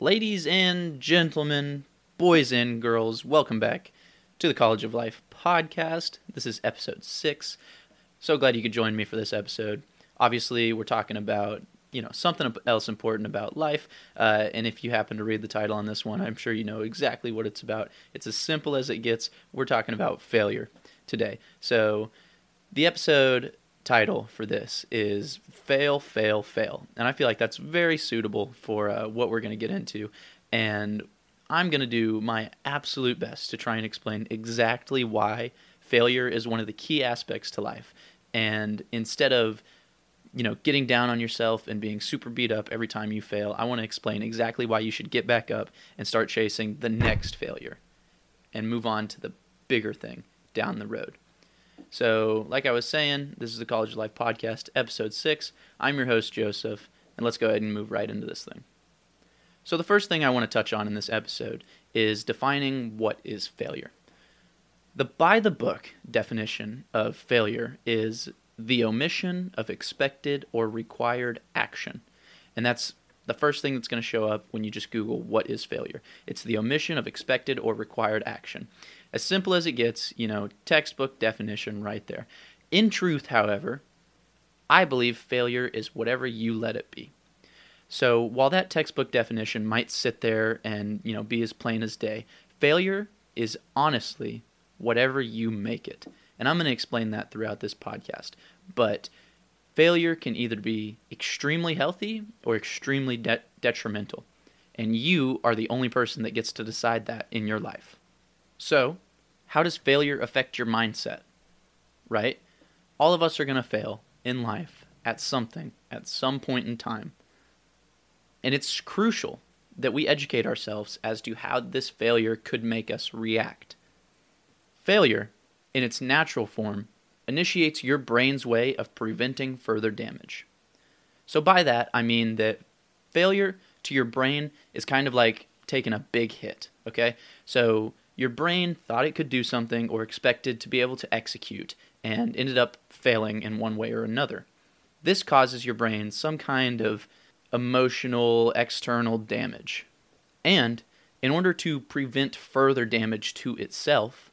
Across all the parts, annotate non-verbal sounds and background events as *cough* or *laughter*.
Ladies and gentlemen, boys and girls, welcome back to the College of Life podcast. This is episode six. So glad you could join me for this episode. Obviously, we're talking about you know something else important about life, uh, and if you happen to read the title on this one, I'm sure you know exactly what it's about. It's as simple as it gets. We're talking about failure today. So, the episode title for this is Fail, Fail, Fail. And I feel like that's very suitable for uh, what we're going to get into. And I'm going to do my absolute best to try and explain exactly why failure is one of the key aspects to life. And instead of you know, getting down on yourself and being super beat up every time you fail, I want to explain exactly why you should get back up and start chasing the next failure and move on to the bigger thing down the road. So, like I was saying, this is the College of Life podcast, episode six. I'm your host, Joseph, and let's go ahead and move right into this thing. So, the first thing I want to touch on in this episode is defining what is failure. The by the book definition of failure is the omission of expected or required action. And that's the first thing that's going to show up when you just Google what is failure. It's the omission of expected or required action. As simple as it gets, you know, textbook definition right there. In truth, however, I believe failure is whatever you let it be. So while that textbook definition might sit there and, you know, be as plain as day, failure is honestly whatever you make it. And I'm going to explain that throughout this podcast. But failure can either be extremely healthy or extremely de- detrimental. And you are the only person that gets to decide that in your life. So, how does failure affect your mindset? Right? All of us are going to fail in life at something at some point in time. And it's crucial that we educate ourselves as to how this failure could make us react. Failure, in its natural form, initiates your brain's way of preventing further damage. So, by that, I mean that failure to your brain is kind of like taking a big hit, okay? So, your brain thought it could do something or expected to be able to execute and ended up failing in one way or another. This causes your brain some kind of emotional external damage. And in order to prevent further damage to itself,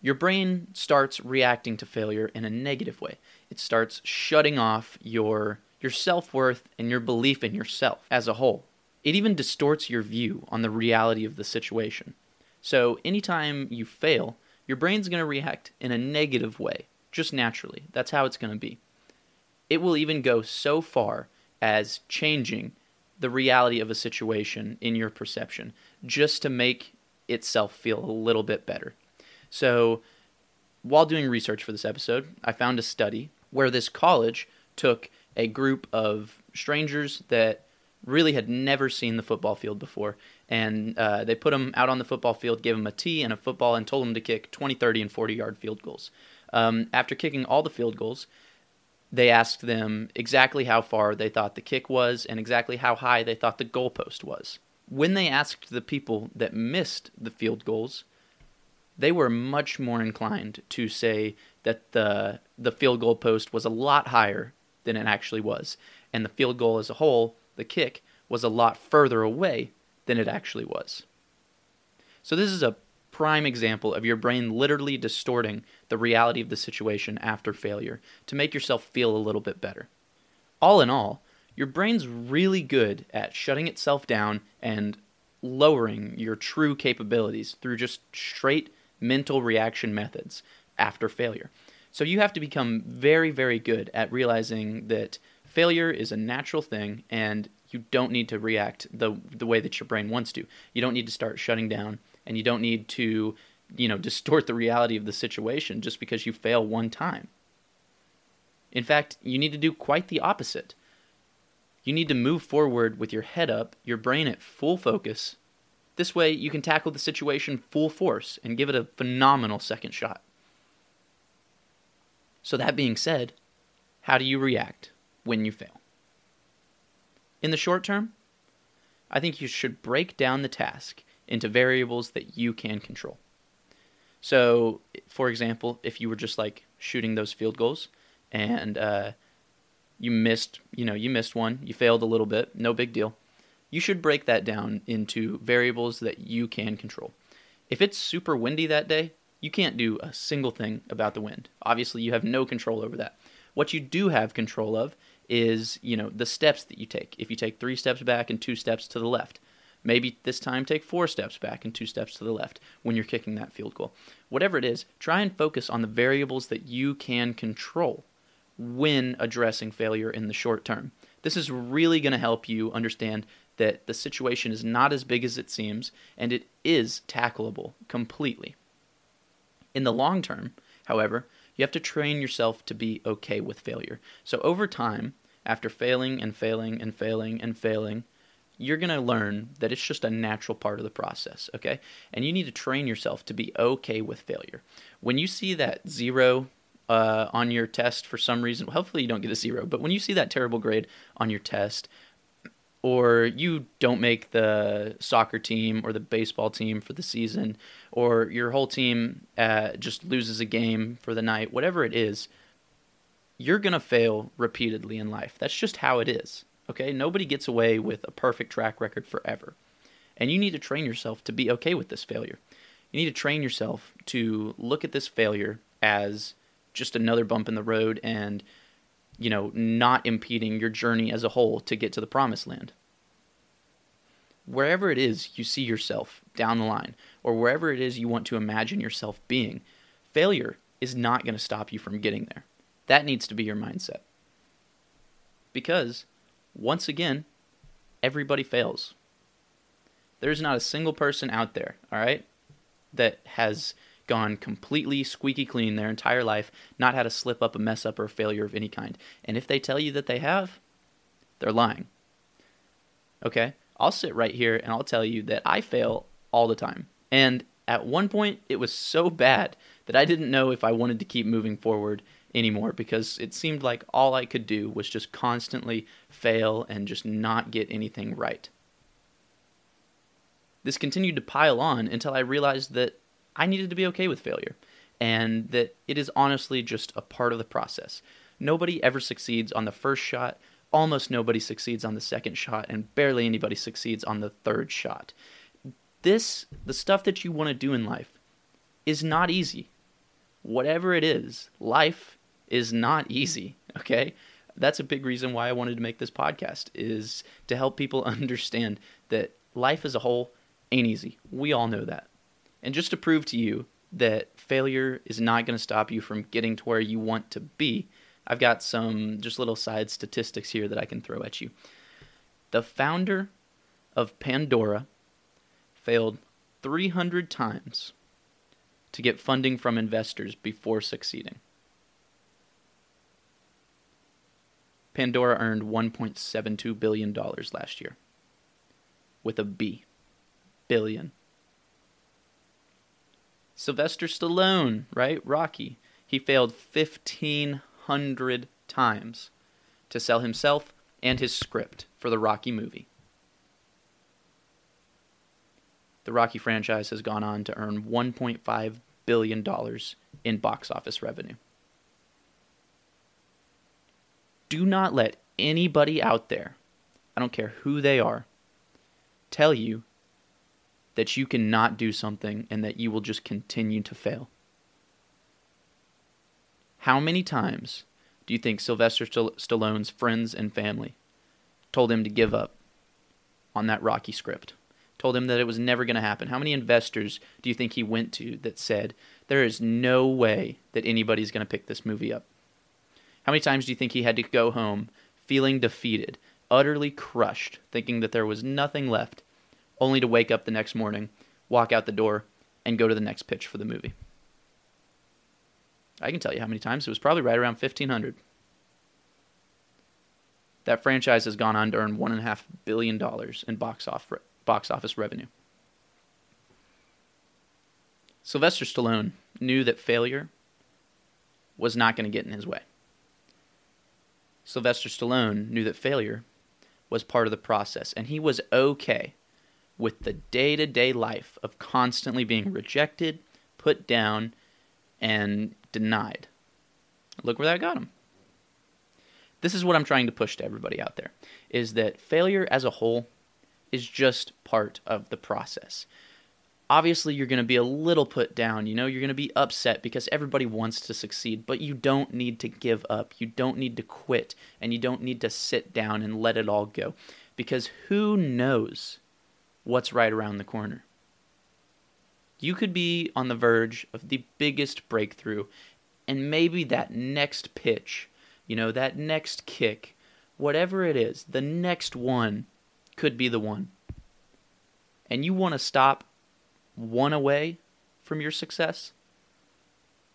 your brain starts reacting to failure in a negative way. It starts shutting off your your self-worth and your belief in yourself as a whole. It even distorts your view on the reality of the situation. So anytime you fail, your brain's going to react in a negative way, just naturally. That's how it's going to be. It will even go so far as changing the reality of a situation in your perception just to make itself feel a little bit better. So, while doing research for this episode, I found a study where this college took a group of strangers that really had never seen the football field before and uh, they put them out on the football field, gave them a tee and a football, and told them to kick 20, 30, and 40 yard field goals. Um, after kicking all the field goals, they asked them exactly how far they thought the kick was and exactly how high they thought the goalpost was. When they asked the people that missed the field goals, they were much more inclined to say that the the field goal post was a lot higher than it actually was, and the field goal as a whole, the kick, was a lot further away than it actually was. So, this is a prime example of your brain literally distorting the reality of the situation after failure to make yourself feel a little bit better. All in all, your brain's really good at shutting itself down and lowering your true capabilities through just straight mental reaction methods after failure. So you have to become very, very good at realizing that failure is a natural thing and you don't need to react the the way that your brain wants to. You don't need to start shutting down and you don't need to, you know, *laughs* distort the reality of the situation just because you fail one time. In fact, you need to do quite the opposite. You need to move forward with your head up, your brain at full focus. This way, you can tackle the situation full force and give it a phenomenal second shot. So, that being said, how do you react when you fail? In the short term, I think you should break down the task into variables that you can control. So, for example, if you were just like shooting those field goals and uh, you missed, you know, you missed one, you failed a little bit, no big deal. you should break that down into variables that you can control. If it's super windy that day, you can't do a single thing about the wind. Obviously, you have no control over that. What you do have control of is, you know, the steps that you take. If you take 3 steps back and 2 steps to the left, maybe this time take 4 steps back and 2 steps to the left when you're kicking that field goal. Whatever it is, try and focus on the variables that you can control when addressing failure in the short term. This is really going to help you understand that the situation is not as big as it seems and it is tackleable completely. In the long term, however, you have to train yourself to be okay with failure. So over time, after failing and failing and failing and failing, you're going to learn that it's just a natural part of the process, okay? And you need to train yourself to be okay with failure. When you see that zero uh, on your test for some reason, hopefully you don't get a zero, but when you see that terrible grade on your test, or you don't make the soccer team or the baseball team for the season, or your whole team uh, just loses a game for the night, whatever it is, you're going to fail repeatedly in life. That's just how it is. Okay? Nobody gets away with a perfect track record forever. And you need to train yourself to be okay with this failure. You need to train yourself to look at this failure as just another bump in the road and you know, not impeding your journey as a whole to get to the promised land. Wherever it is you see yourself down the line, or wherever it is you want to imagine yourself being, failure is not going to stop you from getting there. That needs to be your mindset. Because, once again, everybody fails. There's not a single person out there, all right, that has gone completely squeaky clean their entire life, not had a slip up, a mess up, or a failure of any kind. And if they tell you that they have, they're lying. Okay? I'll sit right here and I'll tell you that I fail all the time. And at one point, it was so bad that I didn't know if I wanted to keep moving forward anymore because it seemed like all I could do was just constantly fail and just not get anything right. This continued to pile on until I realized that I needed to be okay with failure and that it is honestly just a part of the process. Nobody ever succeeds on the first shot, almost nobody succeeds on the second shot, and barely anybody succeeds on the third shot. This, the stuff that you want to do in life, is not easy. Whatever it is, life is not easy, *laughs* okay? That's a big reason why I wanted to make this podcast is to help people *laughs* understand that life as a whole ain't easy. We all know that. And just to prove to you that failure is not going to stop you from getting to where you want to be, I've got some just little side statistics here that I can throw at you. The founder of Pandora failed 300 times to get funding from investors before succeeding. Pandora earned $1.72 billion last year. With a B. Billion. Sylvester Stallone, right? Rocky. He failed 1,500 times to sell himself and his script for the Rocky movie. The Rocky franchise has gone on to earn $1.5 billion in box office revenue. Do not let anybody out there, I don't care who they are, tell you that you cannot do something and that you will just continue to fail. How many times do you think Sylvester Stallone's friends and family told him to give up on that Rocky script? Told him that it was never going to happen. How many investors do you think he went to that said, there is no way that anybody's going to pick this movie up? How many times do you think he had to go home feeling defeated, utterly crushed, thinking that there was nothing left, only to wake up the next morning, walk out the door, and go to the next pitch for the movie. I can tell you how many times. It was probably right around 1,500. That franchise has gone on to earn $1.5 billion in box, off, box office revenue. Sylvester Stallone knew that failure was not going to get in his way. Sylvester Stallone knew that failure was part of the process, and he was okay with the day to day life of constantly being rejected, put down, and denied. Look where that got him. This is what I'm trying to push to everybody out there is that failure as a whole is just part of the process. Obviously, you're going to be a little put down. You know, you're going to be upset because everybody wants to succeed, but you don't need to give up. You don't need to quit, and you don't need to sit down and let it all go because who knows what's right around the corner? You could be on the verge of the biggest breakthrough, and maybe that next pitch, you know, that next kick, whatever it is, the next one could be the one. And you want to stop one away from your success?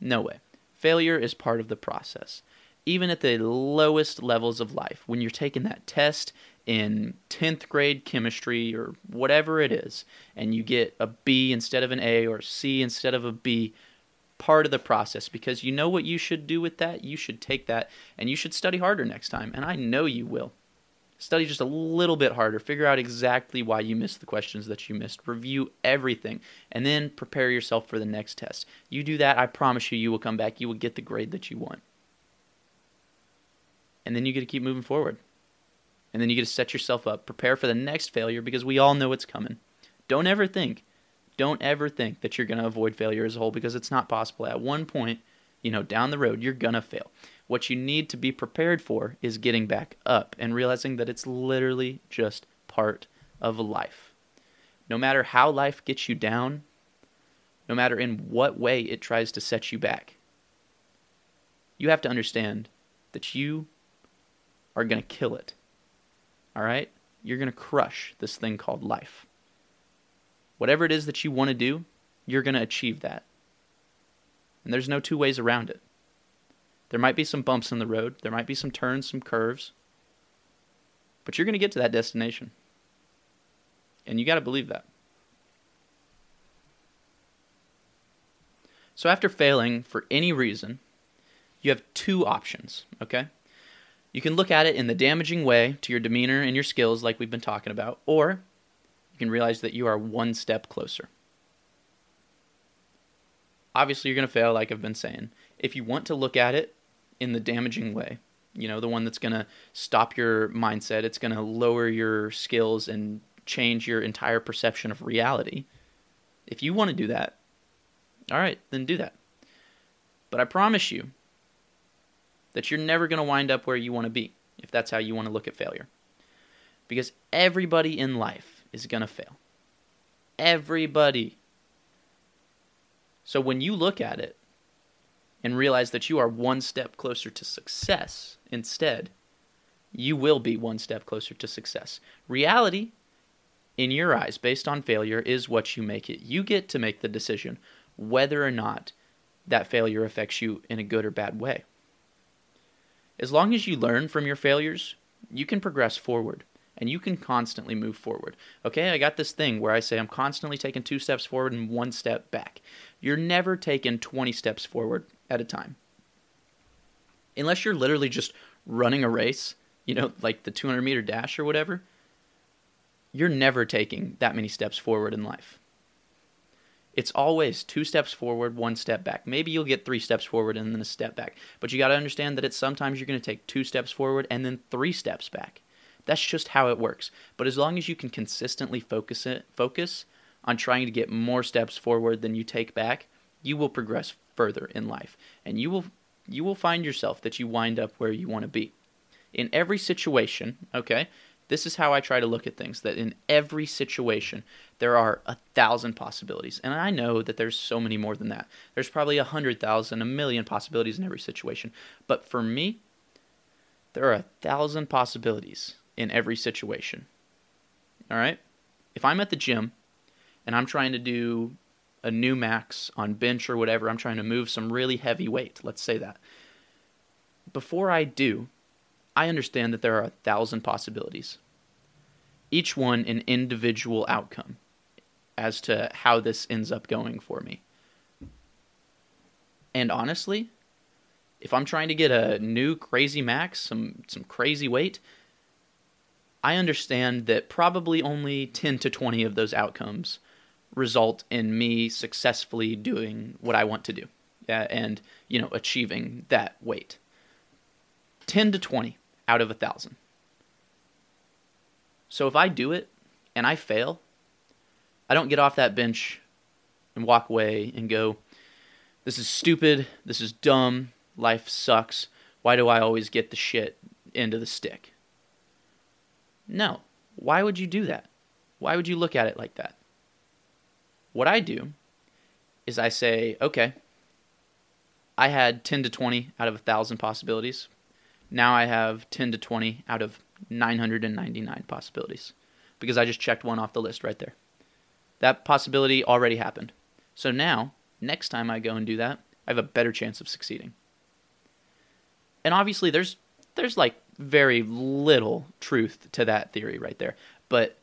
No way. Failure is part of the process. Even at the lowest levels of life, when you're taking that test in 10th grade chemistry or whatever it is, and you get a B instead of an A or C instead of a B, part of the process because you know what you should do with that. You should take that and you should study harder next time. And I know you will. Study just a little bit harder. Figure out exactly why you missed the questions that you missed. Review everything and then prepare yourself for the next test. You do that, I promise you, you will come back. You will get the grade that you want. And then you get to keep moving forward. And then you get to set yourself up, prepare for the next failure because we all know it's coming. Don't ever think, don't ever think that you're going to avoid failure as a whole because it's not possible. At one point, you know, down the road, you're going to fail. What you need to be prepared for is getting back up and realizing that it's literally just part of life. No matter how life gets you down, no matter in what way it tries to set you back, you have to understand that you are going to kill it. All right? You're going to crush this thing called life. Whatever it is that you want to do, you're going to achieve that. And there's no two ways around it. There might be some bumps in the road, there might be some turns, some curves, but you're going to get to that destination. And you got to believe that. So, after failing for any reason, you have two options, okay? You can look at it in the damaging way to your demeanor and your skills, like we've been talking about, or you can realize that you are one step closer. Obviously, you're going to fail, like I've been saying. If you want to look at it in the damaging way. You know, the one that's going to stop your mindset, it's going to lower your skills and change your entire perception of reality. If you want to do that, all right, then do that. But I promise you that you're never going to wind up where you want to be if that's how you want to look at failure. Because everybody in life is going to fail. Everybody. So when you look at it, and realize that you are one step closer to success instead, you will be one step closer to success. Reality, in your eyes, based on failure, is what you make it. You get to make the decision whether or not that failure affects you in a good or bad way. As long as you learn from your failures, you can progress forward and you can constantly move forward. Okay, I got this thing where I say I'm constantly taking two steps forward and one step back. You're never taking 20 steps forward at a time. Unless you're literally just running a race, you know, like the 200 meter dash or whatever, you're never taking that many steps forward in life. It's always two steps forward, one step back. Maybe you'll get three steps forward and then a step back. But you got to understand that it's sometimes you're going to take two steps forward and then three steps back. That's just how it works. But as long as you can consistently focus it, focus on trying to get more steps forward than you take back, you will progress further in life and you will you will find yourself that you wind up where you want to be. In every situation, okay? This is how I try to look at things that in every situation there are a thousand possibilities. And I know that there's so many more than that. There's probably a hundred thousand, a million possibilities in every situation. But for me, there are a thousand possibilities in every situation. All right? If I'm at the gym and I'm trying to do a new max on bench or whatever, I'm trying to move some really heavy weight, let's say that. Before I do, I understand that there are a thousand possibilities, each one an individual outcome as to how this ends up going for me. And honestly, if I'm trying to get a new crazy max, some some crazy weight, I understand that probably only 10 to 20 of those outcomes result in me successfully doing what I want to do uh, and, you know, achieving that weight. 10 to 20 out of a 1,000. So if I do it and I fail, I don't get off that bench and walk away and go, this is stupid, this is dumb, life sucks. Why do I always get the shit end of the stick? No. Why would you do that? Why would you look at it like that? What I do is I say, okay, I had 10 to 20 out of a 1,000 possibilities. Now I have 10 to 20 out of 999 possibilities because I just checked one off the list right there. That possibility already happened. So now, next time I go and do that, I have a better chance of succeeding. And obviously there's there's like very little truth to that theory right there, but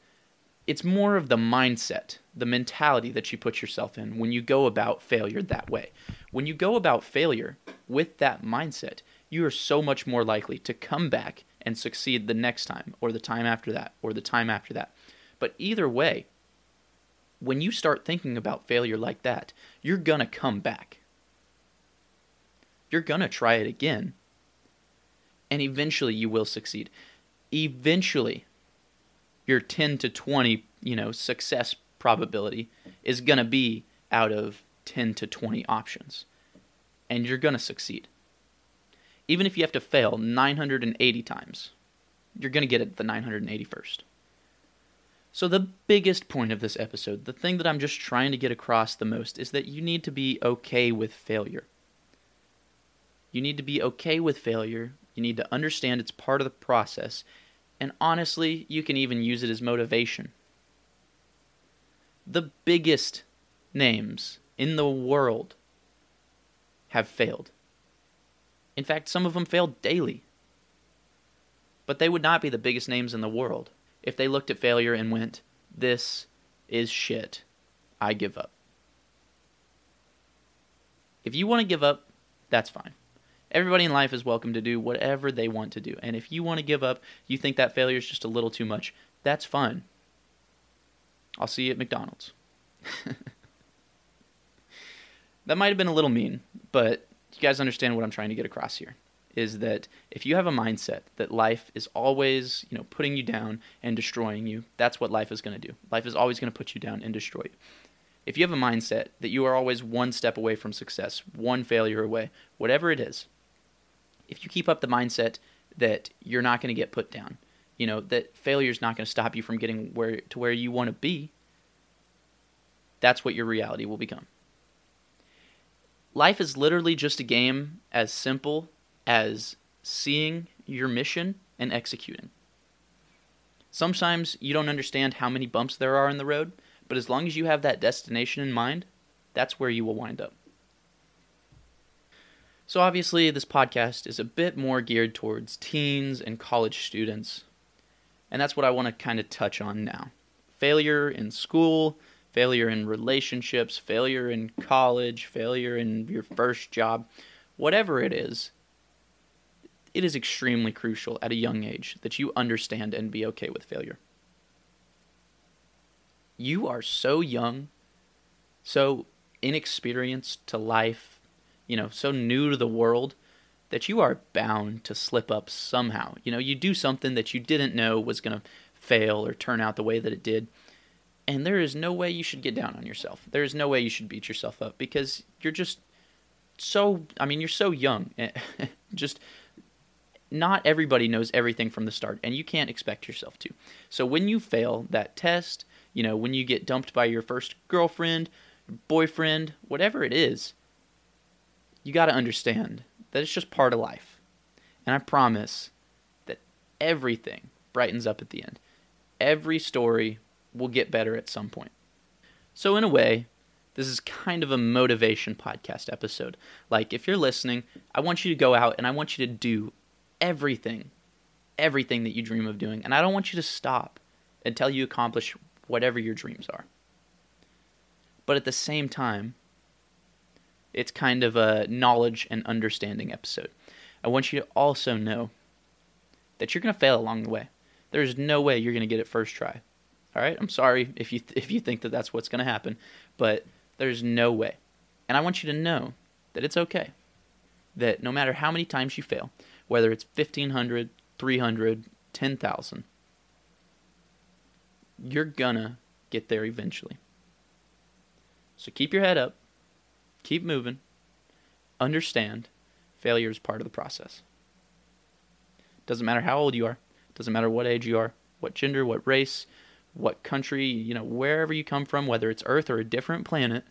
it's more of the mindset, the mentality that you put yourself in when you go about failure that way. When you go about failure with that mindset, you are so much more likely to come back and succeed the next time, or the time after that, or the time after that. But either way, when you start thinking about failure like that, you're going to come back. You're going to try it again. And eventually you will succeed. Eventually, your 10 to 20, you know, success probability is going to be out of 10 to 20 options. And you're going to succeed. Even if you have to fail 980 times, you're going to get it the 981st. So, the biggest point of this episode, the thing that I'm just trying to get across the most, is that you need to be okay with failure. You need to be okay with failure. You need to understand it's part of the process. And honestly, you can even use it as motivation. The biggest names in the world have failed. In fact, some of them failed daily. But they would not be the biggest names in the world if they looked at failure and went, This is shit. I give up. If you want to give up, that's fine. Everybody in life is welcome to do whatever they want to do. And if you want to give up, you think that failure is just a little too much, that's fine. I'll see you at McDonald's. *laughs* that might have been a little mean, but you guys understand what I'm trying to get across here is that if you have a mindset that life is always, you know, putting you down and destroying you, that's what life is going to do. Life is always going to put you down and destroy you. If you have a mindset that you are always one step away from success, one failure away, whatever it is, if you keep up the mindset that you're not going to get put down, you know, that failure is not going to stop you from getting where to where you want to be, that's what your reality will become. Life is literally just a game as simple as seeing your mission and executing. Sometimes you don't understand how many bumps there are in the road, but as long as you have that destination in mind, that's where you will wind up. So, obviously, this podcast is a bit more geared towards teens and college students, and that's what I want to kind of touch on now. Failure in school, failure in relationships, failure in college, failure in your first job, whatever it is, it is extremely crucial at a young age that you understand and be okay with failure. You are so young, so inexperienced to life, you know, so new to the world that you are bound to slip up somehow. You know, you do something that you didn't know was going to fail or turn out the way that it did. And there is no way you should get down on yourself. There is no way you should beat yourself up because you're just so, I mean, you're so young. *laughs* just not everybody knows everything from the start, and you can't expect yourself to. So when you fail that test, you know, when you get dumped by your first girlfriend, boyfriend, whatever it is, you got to understand that it's just part of life. And I promise that everything brightens up at the end. Every story will get better at some point. So, in a way, this is kind of a motivation podcast episode. Like, if you're listening, I want you to go out and I want you to do everything, everything that you dream of doing. And I don't want you to stop until you accomplish whatever your dreams are. But at the same time, it's kind of a knowledge and understanding episode. I want you to also know that you're going to fail along the way. There's no way you're going to get it first try. All right? I'm sorry if you th- if you think that that's what's going to happen, but there's no way. And I want you to know that it's okay. That no matter how many times you fail, whether it's 1500 300 10000 you're gonna get there eventually. So keep your head up, keep moving, understand failure is part of the process. Doesn't matter how old you are, doesn't matter what age you are, what gender, what race, what country, you know, wherever you come from, whether it's Earth or a different planet.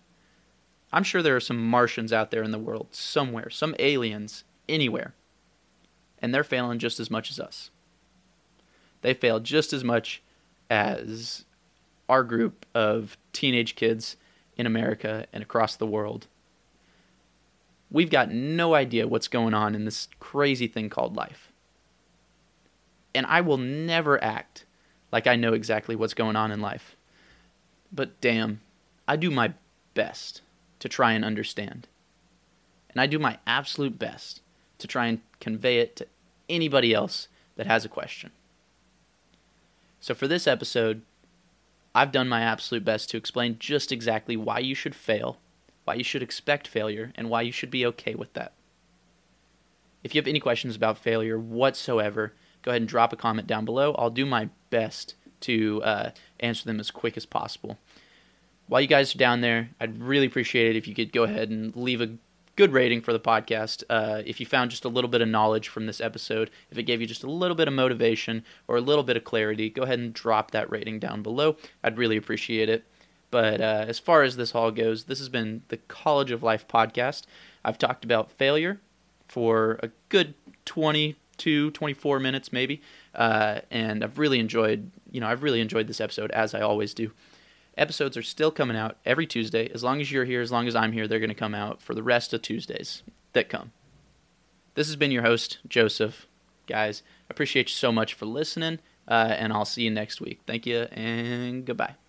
I'm sure there are some Martians out there in the world somewhere, some aliens anywhere. And they're failing just as much as us. They fail just as much as our group of teenage kids in America and across the world. We've got no idea what's going on in this crazy thing called life. And I will never act like I know exactly what's going on in life. But damn, I do my best to try and understand. And I do my absolute best to try and convey it to anybody else that has a question. So for this episode, I've done my absolute best to explain just exactly why you should fail, why you should expect failure, and why you should be okay with that. If you have any questions about failure whatsoever, go ahead and drop a comment down below. I'll do my best to uh, answer them as quick as possible. While you guys are down there, I'd really appreciate it if you could go ahead and leave a good rating for the podcast. Uh, if you found just a little bit of knowledge from this episode, if it gave you just a little bit of motivation or a little bit of clarity, go ahead and drop that rating down below. I'd really appreciate it. But uh, as far as this all goes, this has been the College of Life podcast. I've talked about failure for a good 22, 24 minutes maybe, uh, and I've really enjoyed, you know, I've really enjoyed this episode as I always do. Episodes are still coming out every Tuesday. As long as you're here, as long as I'm here, they're going to come out for the rest of Tuesdays that come. This has been your host, Joseph. Guys, I appreciate you so much for listening, uh, and I'll see you next week. Thank you, and goodbye.